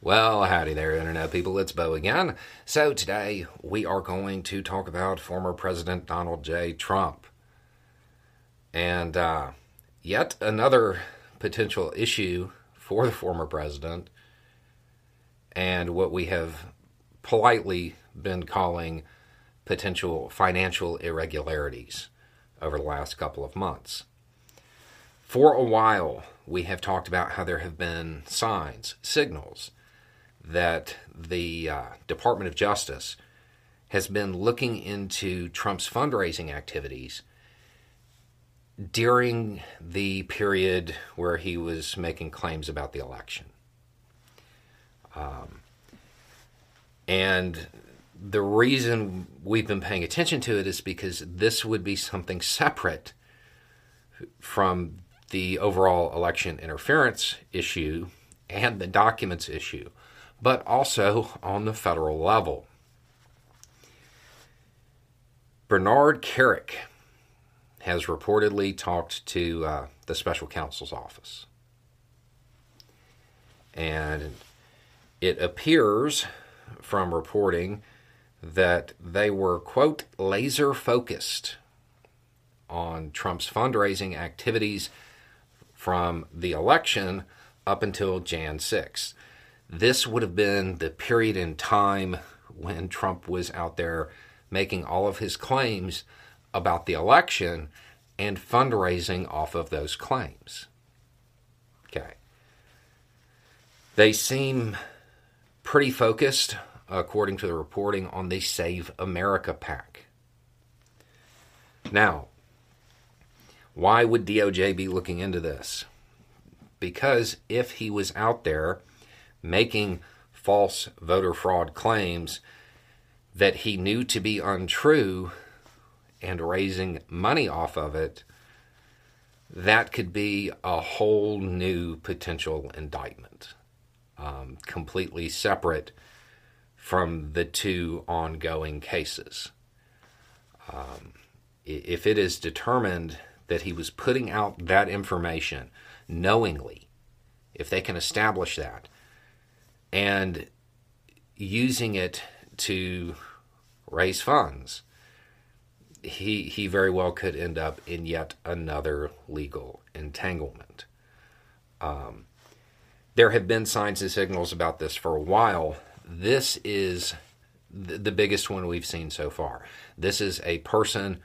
Well, howdy there, Internet people. It's Beau again. So, today we are going to talk about former President Donald J. Trump. And uh, yet another potential issue for the former president, and what we have politely been calling potential financial irregularities over the last couple of months. For a while, we have talked about how there have been signs, signals that the uh, Department of Justice has been looking into Trump's fundraising activities during the period where he was making claims about the election. Um, and the reason we've been paying attention to it is because this would be something separate from the overall election interference issue and the documents issue but also on the federal level. Bernard Kerik has reportedly talked to uh, the special counsel's office. And it appears from reporting that they were, quote, laser focused on Trump's fundraising activities from the election up until Jan 6th this would have been the period in time when Trump was out there making all of his claims about the election and fundraising off of those claims. Okay. They seem pretty focused, according to the reporting, on the Save America PAC. Now, why would DOJ be looking into this? Because if he was out there making false voter fraud claims that he knew to be untrue and raising money off of it, that could be a whole new potential indictment, um, completely separate from the two ongoing cases. Um, if it is determined that he was putting out that information knowingly, if they can establish that, and using it to raise funds, he he very well could end up in yet another legal entanglement. Um, there have been signs and signals about this for a while. This is the, the biggest one we've seen so far. This is a person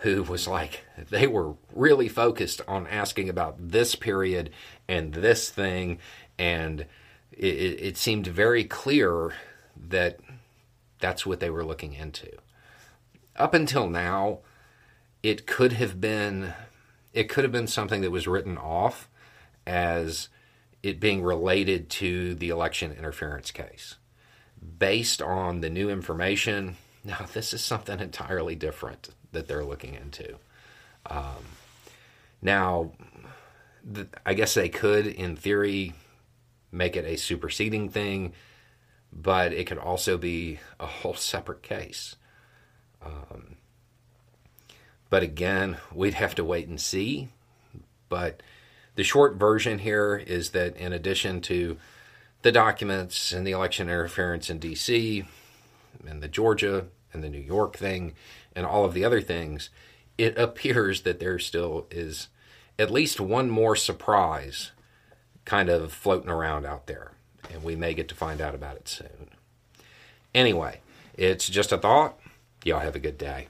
who was like they were really focused on asking about this period and this thing and it, it seemed very clear that that's what they were looking into. Up until now, it could have been it could have been something that was written off as it being related to the election interference case. Based on the new information, now this is something entirely different that they're looking into. Um, now, the, I guess they could, in theory, make it a superseding thing, but it could also be a whole separate case. Um, but again, we'd have to wait and see. But the short version here is that in addition to the documents and the election interference in DC and the Georgia and the New York thing and all of the other things, it appears that there still is at least one more surprise kind of floating around out there. And we may get to find out about it soon. Anyway, it's just a thought. Y'all have a good day.